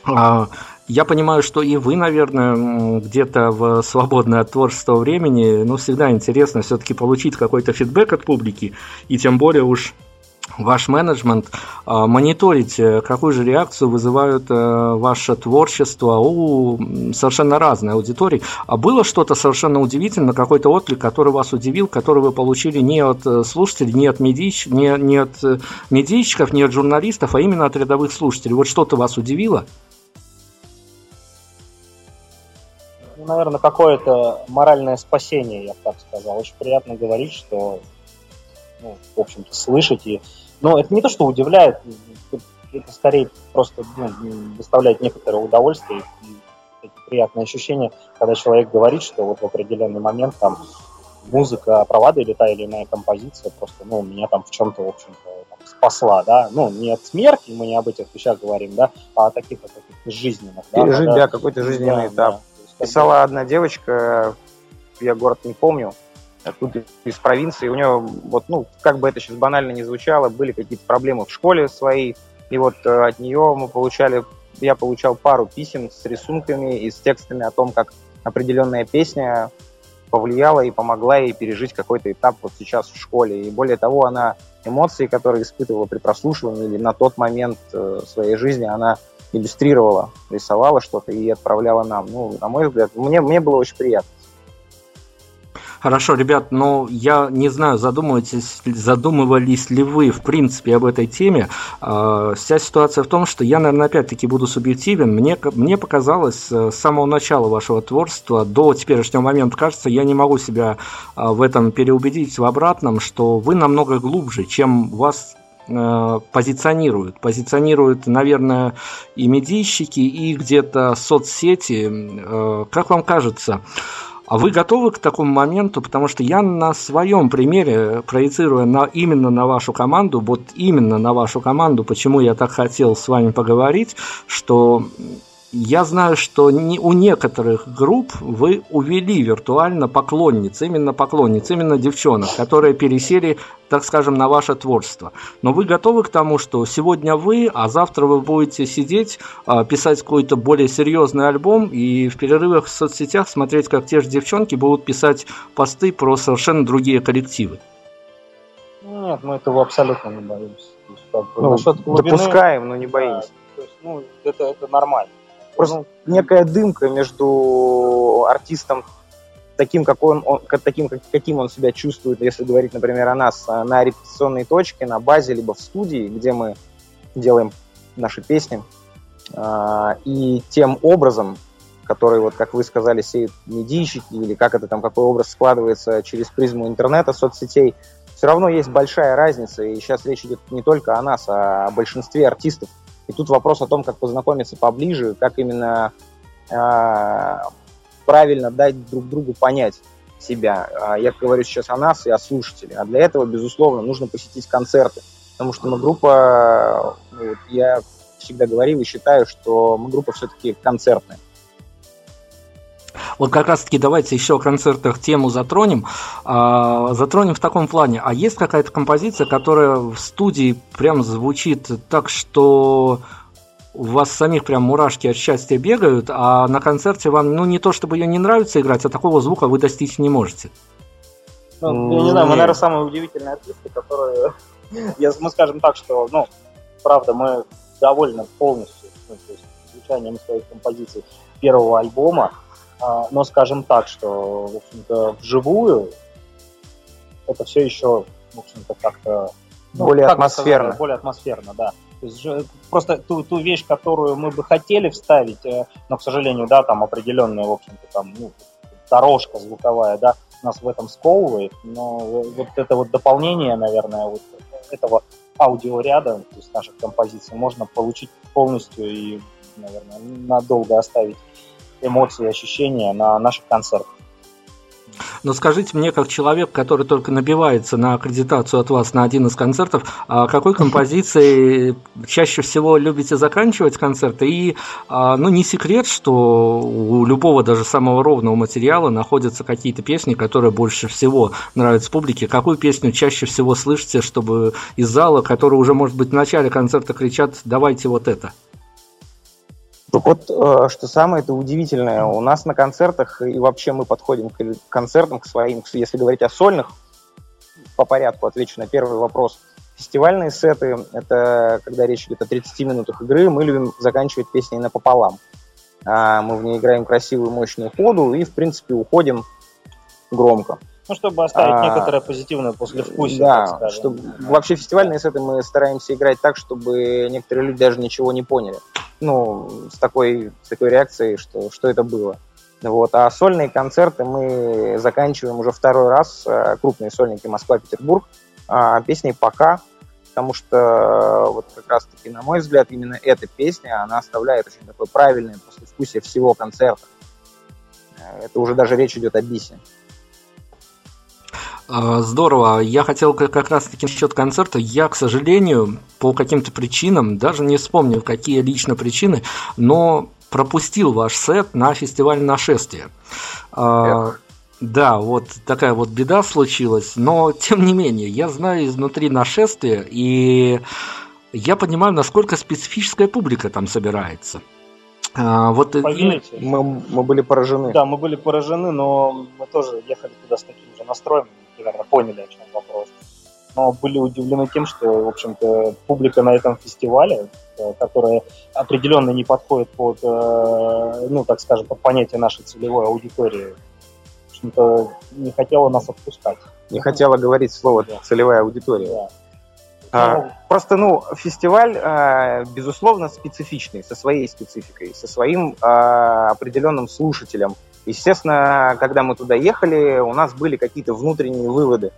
[SPEAKER 1] А, я понимаю, что и вы, наверное, где-то в свободное от творчества времени, ну, всегда интересно все-таки получить какой-то фидбэк от публики, и тем более уж ваш менеджмент а, мониторить, э, какую же реакцию вызывают э, ваше творчество у совершенно разной аудитории. А было что-то совершенно удивительное, какой-то отклик, который вас удивил, который вы получили не от э, слушателей, не от, медийщ, не, не от медийщиков, не от журналистов, а именно от рядовых слушателей? Вот что-то вас удивило?
[SPEAKER 3] Ну, наверное, какое-то моральное спасение, я бы так сказал. Очень приятно говорить, что ну, в общем-то, слышать. И, но это не то, что удивляет, это скорее просто ну, доставляет некоторое удовольствие и приятные ощущения, когда человек говорит, что вот в определенный момент там музыка провада или та или иная композиция просто, ну, меня там в чем-то, в общем-то, там, спасла, да, ну, не от смерти, мы не об этих вещах говорим, да, а о таких вот таких жизненных,
[SPEAKER 2] да. Пережить, да, какой-то жизненный да, этап. Да. Писала одна девочка, я город не помню, оттуда из провинции, у него, вот, ну, как бы это сейчас банально не звучало, были какие-то проблемы в школе своей, и вот э, от нее мы получали, я получал пару писем с рисунками и с текстами о том, как определенная песня повлияла и помогла ей пережить какой-то этап вот сейчас в школе. И более того, она эмоции, которые испытывала при прослушивании или на тот момент э, своей жизни, она иллюстрировала, рисовала что-то и отправляла нам. Ну, на мой взгляд, мне, мне было очень приятно.
[SPEAKER 1] Хорошо, ребят, но я не знаю, задумываетесь, задумывались ли вы, в принципе, об этой теме. А, вся ситуация в том, что я, наверное, опять-таки буду субъективен. Мне, мне показалось э, с самого начала вашего творчества до теперешнего момента, кажется, я не могу себя а, в этом переубедить в обратном, что вы намного глубже, чем вас э, позиционируют. Позиционируют, наверное, и медийщики, и где-то соцсети. Э, как вам кажется, а вы готовы к такому моменту? Потому что я на своем примере, проецируя на, именно на вашу команду, вот именно на вашу команду, почему я так хотел с вами поговорить, что я знаю, что не, у некоторых групп вы увели виртуально поклонниц, именно поклонниц, именно девчонок, которые пересели, так скажем, на ваше творчество. Но вы готовы к тому, что сегодня вы, а завтра вы будете сидеть, а, писать какой-то более серьезный альбом и в перерывах в соцсетях смотреть, как те же девчонки будут писать посты про совершенно другие коллективы?
[SPEAKER 3] Нет, мы этого абсолютно не боимся.
[SPEAKER 2] Ну,
[SPEAKER 3] глубины,
[SPEAKER 2] допускаем, но не боимся.
[SPEAKER 3] да, то есть, ну, это, это нормально.
[SPEAKER 2] Просто некая дымка между артистом таким, какой он, он- как- таким, как- каким он себя чувствует, если говорить, например, о нас, а, на репетиционной точке, на базе, либо в студии, где мы делаем наши песни, а, и тем образом, который, вот как вы сказали, сеют медийщики, или как это там, какой образ складывается через призму интернета, соцсетей, все равно есть большая разница, и сейчас речь идет не только о нас, а о большинстве артистов. И тут вопрос о том, как познакомиться поближе, как именно а, правильно дать друг другу понять себя. А, Я говорю сейчас о нас и о слушателе. А для этого, безусловно, нужно посетить концерты. Потому что мы группа, вот я всегда говорил и считаю, что мы группа все-таки концертная.
[SPEAKER 1] Вот как раз таки давайте еще о концертах тему затронем. А, затронем в таком плане. А есть какая-то композиция, которая в студии прям звучит так, что у вас самих прям мурашки от счастья бегают, а на концерте вам, ну, не то чтобы ее не нравится играть, а такого звука вы достичь не можете.
[SPEAKER 3] Ну, я не знаю, мы, наверное, самые удивительные артисты, которые... Я, мы скажем так, что, ну, правда, мы довольны полностью ну, то есть, звучанием своих композиций первого альбома, но скажем так, что, в общем-то, вживую это все еще, в общем-то, как-то... ну,
[SPEAKER 2] Более
[SPEAKER 3] как
[SPEAKER 2] атмосферно.
[SPEAKER 3] сказать, более атмосферно, да. То есть просто ту, ту вещь, которую мы бы хотели вставить, э, но, к сожалению, да, там определенная, в общем-то, там, ну, дорожка звуковая, да, нас в этом сковывает, но вот это вот дополнение, наверное, вот этого аудиоряда, то есть наших композиций, можно получить полностью и, наверное, надолго оставить эмоции ощущения на наших концертах.
[SPEAKER 1] Но скажите мне, как человек, который только набивается на аккредитацию от вас на один из концертов, а какой композицией чаще всего любите заканчивать концерты? И, а, ну, не секрет, что у любого даже самого ровного материала находятся какие-то песни, которые больше всего нравятся публике. Какую песню чаще всего слышите, чтобы из зала, которые уже, может быть, в начале концерта кричат «давайте вот это»?
[SPEAKER 2] Так вот, э, что самое это удивительное, у нас на концертах, и вообще мы подходим к концертам, к своим, если говорить о сольных, по порядку отвечу на первый вопрос. Фестивальные сеты, это когда речь идет о 30 минутах игры, мы любим заканчивать песней напополам. А, Мы в ней играем красивую, мощную ходу и, в принципе, уходим громко.
[SPEAKER 3] Ну, чтобы оставить
[SPEAKER 2] А,
[SPEAKER 3] некоторое позитивное послевкусие,
[SPEAKER 2] Да, чтобы вообще фестивальные сеты мы стараемся играть так, чтобы некоторые люди даже ничего не поняли. Ну, с такой, с такой реакцией, что, что это было. Вот. А сольные концерты мы заканчиваем уже второй раз, э, крупные сольники Москва-Петербург, а, песней «Пока», потому что э, вот как раз-таки, на мой взгляд, именно эта песня, она оставляет очень такое правильное послевкусие всего концерта. Э, Это уже даже речь идет о бисе.
[SPEAKER 1] А, Здорово. Я хотел как раз-таки насчет концерта. Я, к сожалению, по каким-то причинам, даже не вспомню, какие лично причины, но пропустил ваш сет на фестиваль нашествия. А, Да, вот такая вот беда случилась, но тем не менее, я знаю изнутри нашествия, и я понимаю, насколько специфическая публика там собирается. А, Вот
[SPEAKER 3] Поверите,
[SPEAKER 2] Мы, мы были поражены.
[SPEAKER 3] Да, мы были поражены, но мы тоже ехали туда с таким же настроем, примерно поняли, о чем вопрос. Но были удивлены тем, что, в общем-то, публика на этом фестивале, э, которая определенно не подходит под, э, ну, так скажем, под понятие нашей целевой аудитории, общем-то, не хотела нас отпускать.
[SPEAKER 2] Не хотела говорить слово
[SPEAKER 3] Да.
[SPEAKER 2] целевая аудитория.
[SPEAKER 3] Да.
[SPEAKER 2] А,
[SPEAKER 3] Ну,
[SPEAKER 2] Просто, ну, фестиваль, а, безусловно, специфичный, со своей спецификой, со своим а, определенным слушателем. Естественно, когда мы туда ехали, у нас были какие-то внутренние выводы.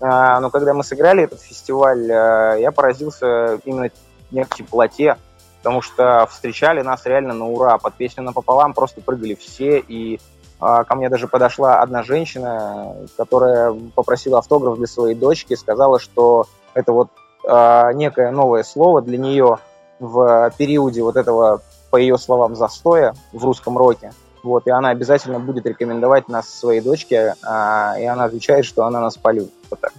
[SPEAKER 2] А, Но когда мы сыграли этот фестиваль, а, я поразился именно некой теплоте, потому что встречали нас реально на ура. Под песню напополам просто прыгали все, и а, ко мне даже подошла одна женщина, которая попросила автограф для своей дочки, сказала, что это вот некое новое слово для нее в периоде вот этого, по ее словам, застоя в русском роке. Вот, и она обязательно будет рекомендовать нас своей дочке, а, и она отвечает, что она нас полюбит. Вот так.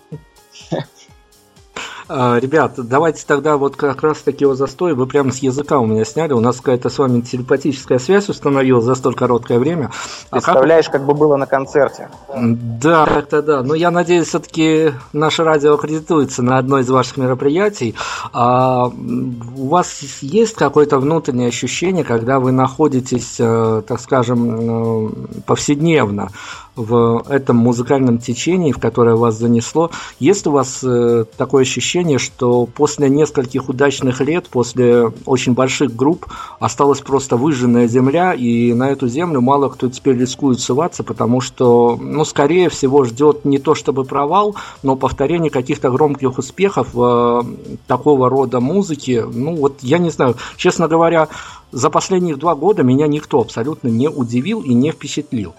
[SPEAKER 1] А, Ребят, давайте тогда вот как раз таки о застое вы прямо с языка у меня сняли. У нас какая-то с вами телепатическая связь установилась за столь короткое время. А как
[SPEAKER 2] Представляешь, как бы было на концерте.
[SPEAKER 1] Да, как-то да. Но я надеюсь, все-таки наше радио аккредитуется на одно из ваших мероприятий. А, у вас есть какое-то внутреннее ощущение, когда вы находитесь, э, так скажем, э, повседневно в этом музыкальном течении, в которое вас занесло? Есть у вас э, такое ощущение, что после нескольких удачных лет, после очень больших групп, осталась просто выжженная земля, и на эту землю мало кто теперь рискует ссылаться, потому что, ну, скорее всего, ждет не то чтобы провал, но повторение каких-то громких успехов э, такого рода музыки. Ну, вот я не знаю, честно говоря, за последних два года меня никто абсолютно не удивил и не впечатлил.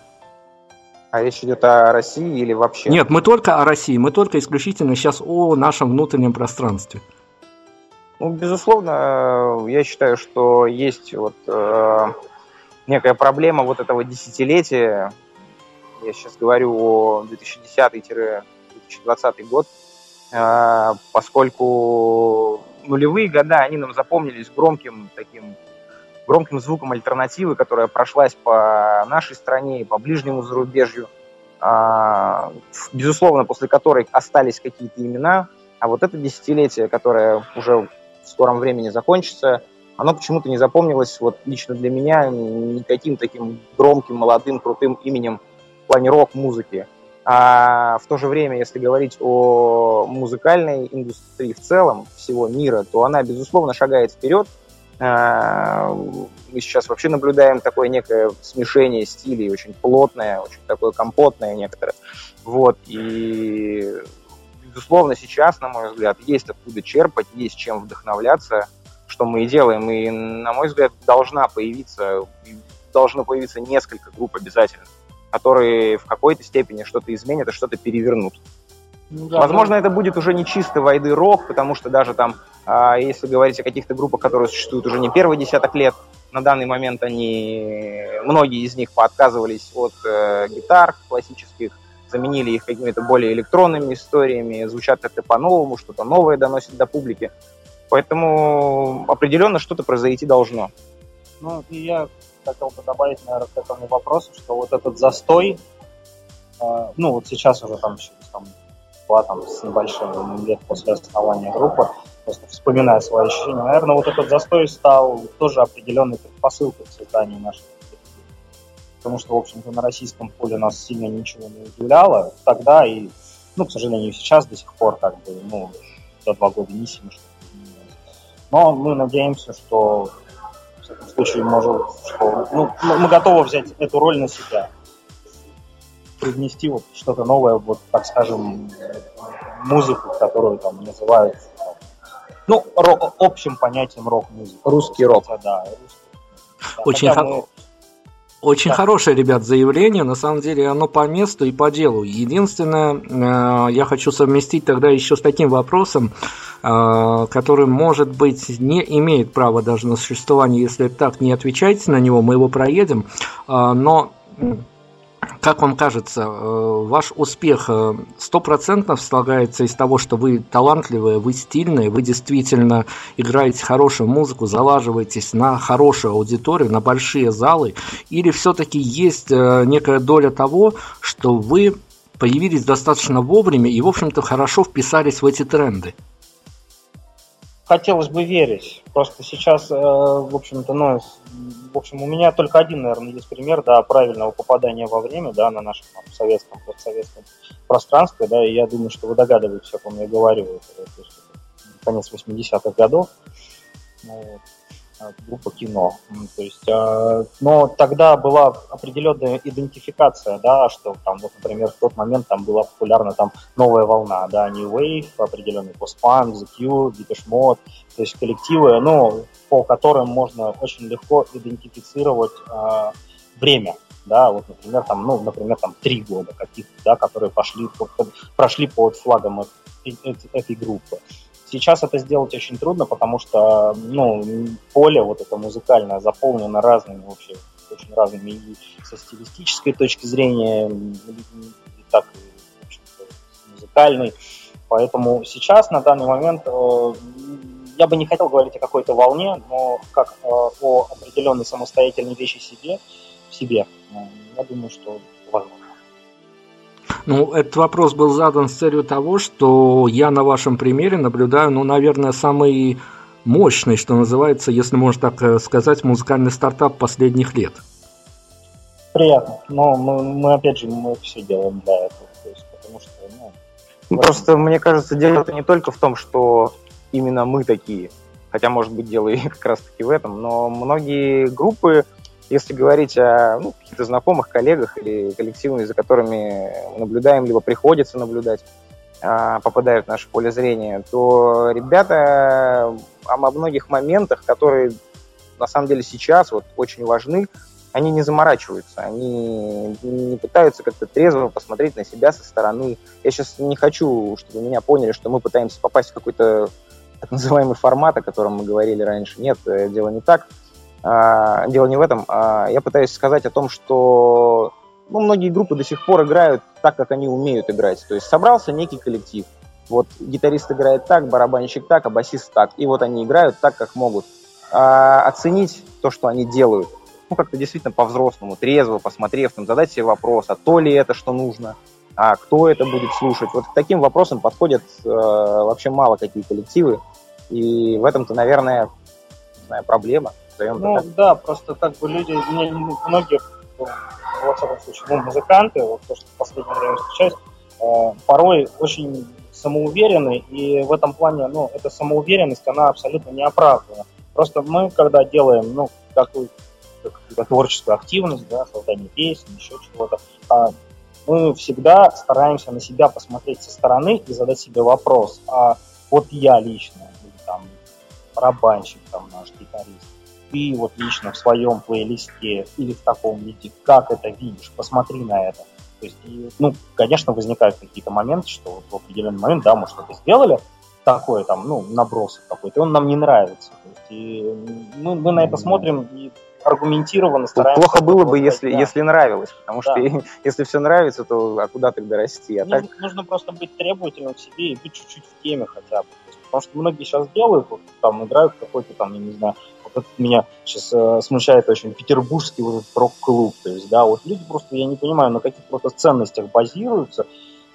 [SPEAKER 2] А речь идет о России или вообще?
[SPEAKER 1] Нет, мы только о России, мы только исключительно сейчас о нашем внутреннем пространстве.
[SPEAKER 2] Ну, безусловно, э, я считаю, что есть вот э, некая проблема вот этого десятилетия. Я сейчас говорю о 2010-2020 год, э, поскольку нулевые года, они нам запомнились громким таким громким звуком альтернативы, которая прошлась по нашей стране и по ближнему зарубежью. А, безусловно, после которой остались какие-то имена, а вот это десятилетие, которое уже в скором времени закончится, оно почему-то не запомнилось вот лично для меня никаким таким громким, молодым, крутым именем в плане рок-музыки. А в то же время, если говорить о музыкальной индустрии в целом всего мира, то она, безусловно, шагает вперед. А, Мы сейчас вообще наблюдаем такое некое смешение стилей, очень плотное, очень такое компотное некоторое. Вот, и безусловно, сейчас, на мой взгляд, есть откуда черпать, есть чем вдохновляться, что мы и делаем. И, на мой взгляд, должна появиться, должно появиться несколько групп обязательно, которые в какой-то степени что-то изменят и что-то перевернут.
[SPEAKER 3] Ну да,
[SPEAKER 2] Возможно, это будет уже не чисто войды рок, потому что даже там, а, если говорить о каких-то группах, которые существуют уже не первый десяток лет, на данный момент они, многие из них поотказывались от э, гитар классических, заменили их какими-то более электронными историями, звучат как-то по-новому, что-то новое доносят до публики. Поэтому определенно что-то произойти должно.
[SPEAKER 3] Ну, и я хотел бы добавить, наверное, к этому вопросу, что вот этот застой, э, ну, вот сейчас уже там через там, два там, с небольшим лет после основания группы, просто вспоминая свои ощущения, наверное, вот этот застой стал тоже определенной предпосылкой к созданию нашей. Потому что, в общем-то, на российском поле нас сильно ничего не удивляло тогда и, ну, к сожалению, сейчас до сих пор, как бы, ну, за два года не сильно что-то изменилось. Но мы надеемся, что в всяком случае, может, что ну, мы готовы взять эту роль на себя. Привнести вот что-то новое, вот, так скажем, музыку, которую там называют там, ну, ро- общим понятием рок-музыка.
[SPEAKER 2] Русский рок.
[SPEAKER 3] Хотя, да, русский. Да,
[SPEAKER 1] Очень
[SPEAKER 3] хотя
[SPEAKER 1] хо-
[SPEAKER 3] мы-
[SPEAKER 1] Очень
[SPEAKER 3] Да.
[SPEAKER 1] хорошее, ребят, заявление. На самом деле оно по месту и по делу. Единственное, э, я хочу совместить тогда еще с таким вопросом, э, который, может быть, не имеет права даже на существование, если так не отвечаете на него, мы его проедем. Э, Но как вам кажется, э, ваш успех э, стопроцентно слагается из того, что вы талантливые, вы стильные, вы действительно играете хорошую музыку, залаживаетесь на хорошую аудиторию, на большие залы, или все-таки есть э, некая доля того, что вы появились достаточно вовремя и, в общем-то, хорошо вписались в эти тренды?
[SPEAKER 3] Хотелось бы верить. Просто сейчас, э, в общем-то, ну, в общем, у меня только один, наверное, есть пример, да, правильного попадания во время, да, на нашем там, советском, постсоветском пространстве, да, и я думаю, что вы догадываетесь, о ком я говорю. Это, то есть, конец 80-х годов. Ну, вот. А, группа кино. То есть, э, но тогда была определенная идентификация, да, что там, вот, например, в тот момент там была популярна там новая волна, да, New Wave, определенный постпанк, The Cure, Depeche Mode, то есть коллективы, ну, по которым можно очень легко идентифицировать э, время, да, вот, например, там, ну, например, там три года каких-то, да, которые пошли, прошли под флагом этой, этой группы. Сейчас это сделать очень трудно, потому что ну, поле вот это музыкальное заполнено разными вообще, очень разными и со стилистической точки зрения, и так и музыкальной. Поэтому сейчас, на данный момент, э, я бы не хотел говорить о какой-то волне, но как э, о определенной самостоятельной вещи себе, в себе, э, я думаю, что возможно.
[SPEAKER 1] Ну, этот вопрос был задан с целью того, что я на вашем примере наблюдаю, ну, наверное, самый мощный, что называется, если можно так э, сказать, музыкальный стартап последних лет.
[SPEAKER 3] Приятно. Но мы, мы опять же, мы все делаем для этого. То есть, потому что,
[SPEAKER 2] ну, ну Просто, мне кажется, дело это не только в том, что именно мы такие, хотя, может быть, дело и как раз-таки в этом, но многие группы если говорить о ну, каких-то знакомых, коллегах или коллективах, за которыми наблюдаем, либо приходится наблюдать, а, попадают в наше поле зрения, то ребята о многих моментах, которые на самом деле сейчас вот очень важны, они не заморачиваются, они не пытаются как-то трезво посмотреть на себя со стороны. Я сейчас не хочу, чтобы меня поняли, что мы пытаемся попасть в какой-то так называемый формат, о котором мы говорили раньше. Нет, э, дело не так. А, дело не в этом. А, я пытаюсь сказать о том, что ну, многие группы до сих пор играют так, как они умеют играть. То есть собрался некий коллектив. Вот гитарист играет так, барабанщик так, а басист так. И вот они играют так, как могут. А оценить то, что они делают, ну, как-то действительно по-взрослому, трезво, посмотрев, там, задать себе вопрос, а то ли это, что нужно, а кто это будет слушать. Вот к таким вопросам подходят э, вообще мало какие коллективы. И в этом-то, наверное, знаю, проблема
[SPEAKER 3] назовем Ну так. да, просто как бы люди, многие, ну, во всяком случае, ну, музыканты, вот то, что в последнее время встречаюсь, э, порой очень самоуверены, и в этом плане, ну, эта самоуверенность, она абсолютно не оправдана. Просто мы, когда делаем, ну, такую творческую активность, да, создание песен, еще чего-то, а, мы всегда стараемся на себя посмотреть со стороны и задать себе вопрос, а вот я лично, или там барабанщик, там наш гитарист, ты вот лично в своем плейлисте или в таком виде, как это видишь, посмотри на это. То есть, и, ну, конечно, возникают какие-то моменты, что вот в определенный момент, да, мы что-то сделали, такое там, ну, набросок какой-то, он нам не нравится. То есть, и мы, мы на это смотрим и аргументированно стараемся.
[SPEAKER 2] Плохо было бы, если, да. если нравилось, потому да. что если все нравится, то а куда тогда расти? А
[SPEAKER 3] нужно, так... нужно просто быть требовательным к себе и быть чуть-чуть в теме хотя бы. Потому что многие сейчас делают, вот, там играют какой-то там, я не знаю, вот меня сейчас э, смущает очень петербургский вот этот рок-клуб. То есть, да, вот люди просто, я не понимаю, на каких просто ценностях базируются,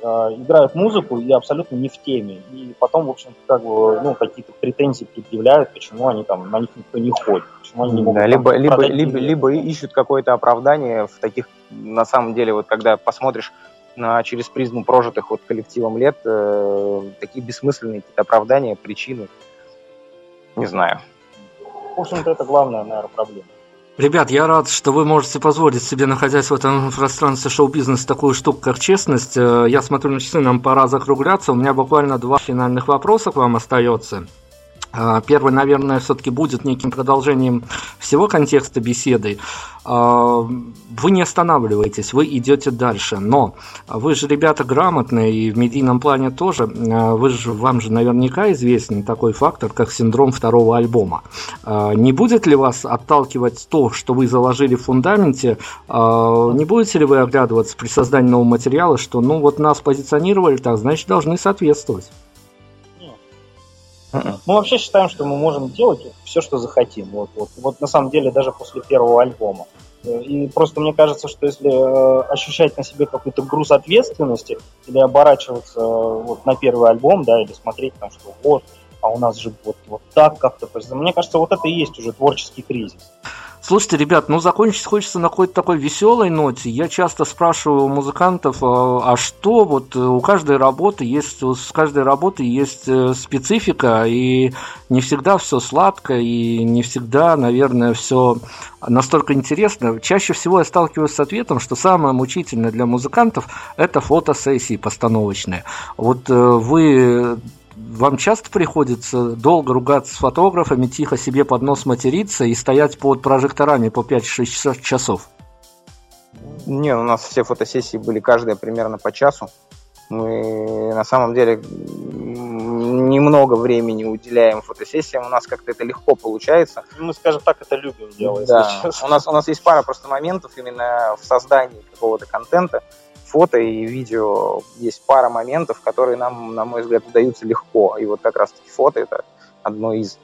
[SPEAKER 3] э, играют музыку и абсолютно не в теме. И потом, в общем как бы, ну, какие-то претензии предъявляют, почему они там, на них никто не ходит. Почему они не могут
[SPEAKER 2] да, либо, либо, либо, либо ищут какое-то оправдание в таких, на самом деле, вот когда посмотришь на, через призму прожитых вот коллективом лет, э, такие бессмысленные какие-то оправдания, причины. Не знаю.
[SPEAKER 3] В общем-то, это главная, наверное, проблема.
[SPEAKER 1] Ребят, я рад, что вы можете позволить себе, находясь в этом пространстве шоу-бизнеса, такую штуку, как честность. Э, я смотрю на часы, нам пора закругляться. У меня буквально два финальных вопроса к вам остается. А, первый, наверное, все-таки будет неким продолжением всего контекста беседы. А, вы не останавливаетесь, вы идете дальше, но вы же ребята грамотные и в медийном плане тоже. А, вы же, вам же наверняка известен такой фактор, как синдром второго альбома. Не будет ли вас отталкивать то, что вы заложили в фундаменте? Не будете ли вы оглядываться при создании нового материала, что ну вот нас позиционировали так, значит должны соответствовать?
[SPEAKER 3] Мы вообще считаем, что мы можем делать все, что захотим. Вот, вот, вот на самом деле даже после первого альбома. И просто мне кажется, что если э, ощущать на себе какой-то груз ответственности или оборачиваться э, вот на первый альбом, да, или смотреть там, что вот, а у нас же вот, вот так как-то. Мне кажется, вот это и есть уже творческий кризис.
[SPEAKER 1] Слушайте, ребят, ну закончить хочется на какой-то такой веселой ноте. Я часто спрашиваю музыкантов, а, а что вот у каждой работы есть, у каждой работы есть э, специфика, и не всегда все сладко, и не всегда, наверное, все настолько интересно. Чаще всего я сталкиваюсь с ответом, что самое мучительное для музыкантов – это фотосессии постановочные. Вот э, вы вам часто приходится долго ругаться с фотографами, тихо себе под нос материться и стоять под прожекторами по 5-6 часов?
[SPEAKER 2] Не, у нас все фотосессии были каждая примерно по часу. Мы на самом деле немного времени уделяем фотосессиям. У нас как-то это легко получается.
[SPEAKER 3] Мы, скажем так, это любим делать.
[SPEAKER 2] Да. У нас, у нас есть пара просто моментов именно в создании какого-то контента, фото и видео есть пара моментов, которые нам, на мой взгляд, удаются легко. И вот как раз-таки фото это одно из.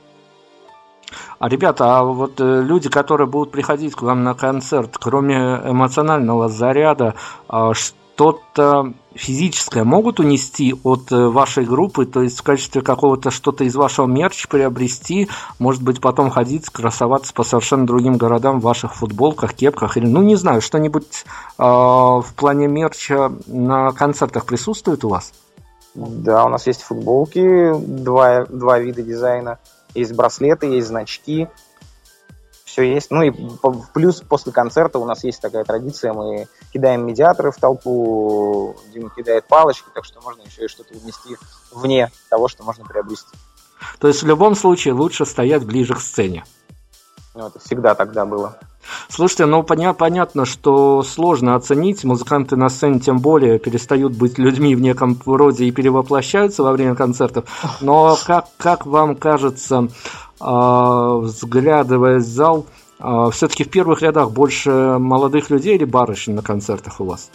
[SPEAKER 1] А, ребята, а вот э, люди, которые будут приходить к вам на концерт, кроме эмоционального заряда, а, что-то физическое могут унести от э, вашей группы, то есть в качестве какого-то что-то из вашего мерча приобрести, может быть, потом ходить, красоваться по совершенно другим городам в ваших футболках, кепках, или, ну, не знаю, что-нибудь э, в плане мерча на концертах присутствует у вас?
[SPEAKER 2] Да, у нас есть футболки, два, два вида дизайна, есть браслеты, есть значки, все есть. Ну и плюс после концерта у нас есть такая традиция, мы кидаем медиаторы в толпу, Дима кидает палочки, так что можно еще и что-то внести вне того, что можно приобрести.
[SPEAKER 1] То есть в любом случае лучше стоять ближе к сцене.
[SPEAKER 2] Ну, это всегда тогда было.
[SPEAKER 1] Слушайте, ну поня- понятно, что сложно оценить. Музыканты на сцене тем более перестают быть людьми в неком роде и перевоплощаются во время концертов. Но как, как вам кажется, взглядывая в зал, э, все-таки в первых рядах больше молодых людей или барышень на концертах у вас?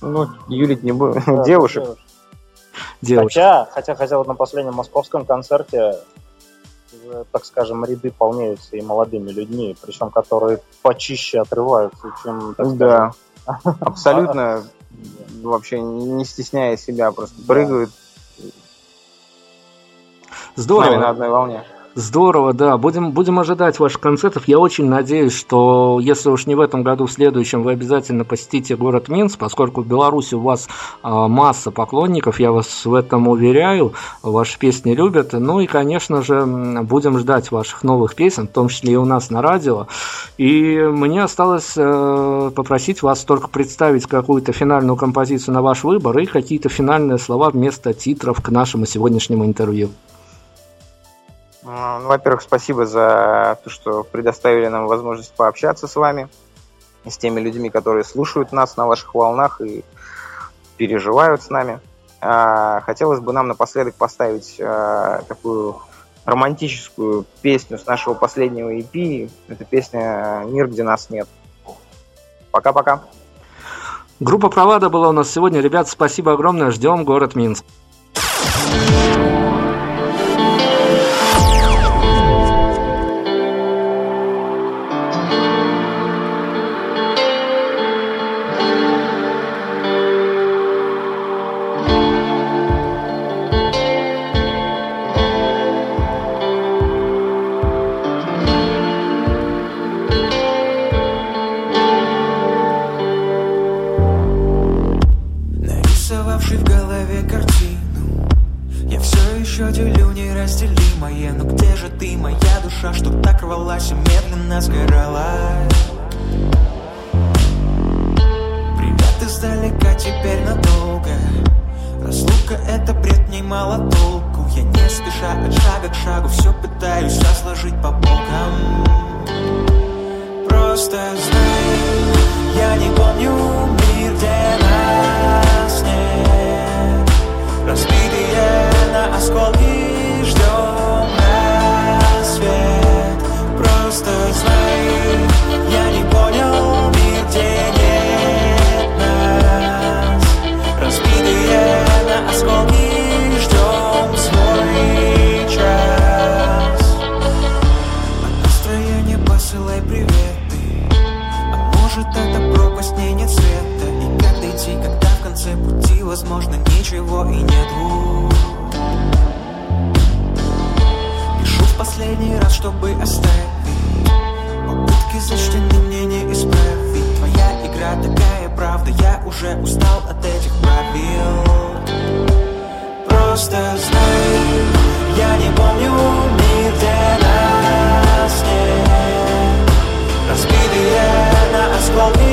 [SPEAKER 2] Ну, юлить не будем. Да, девушек.
[SPEAKER 1] Девушек.
[SPEAKER 3] Хотя, хотя, хотя вот на последнем московском концерте так скажем, ряды полнеются и молодыми людьми, причем которые почище отрываются, чем, так
[SPEAKER 2] Да, абсолютно вообще не стесняя себя, просто прыгают.
[SPEAKER 1] Здорово.
[SPEAKER 2] на одной волне.
[SPEAKER 1] Здорово, да. Будем, будем ожидать ваших концертов. Я очень надеюсь, что если уж не в этом году, в следующем вы обязательно посетите город Минск, поскольку в Беларуси у вас а, масса поклонников, я вас в этом уверяю. Ваши песни любят. Ну и, конечно же, будем ждать ваших новых песен, в том числе и у нас на радио. И мне осталось э, попросить вас только представить какую-то финальную композицию на ваш выбор и какие-то финальные слова вместо титров к нашему сегодняшнему интервью.
[SPEAKER 2] Ну, во-первых, спасибо за то, что предоставили нам возможность пообщаться с вами, с теми людьми, которые слушают нас на ваших волнах и переживают с нами. А, хотелось бы нам напоследок поставить а, такую романтическую песню с нашего последнего EP. Это песня «Мир, где нас нет». Пока-пока.
[SPEAKER 1] Группа «Провада» была у нас сегодня. Ребят, спасибо огромное. Ждем город Минск.
[SPEAKER 4] приветы. А может это пропасть, не нет света И как дойти, когда в конце пути Возможно ничего и нет Пишу в последний раз, чтобы оставить. Попытки зачтены мне не исправить. Твоя игра такая правда Я уже устал от этих правил. Просто знай, я не помню ни где на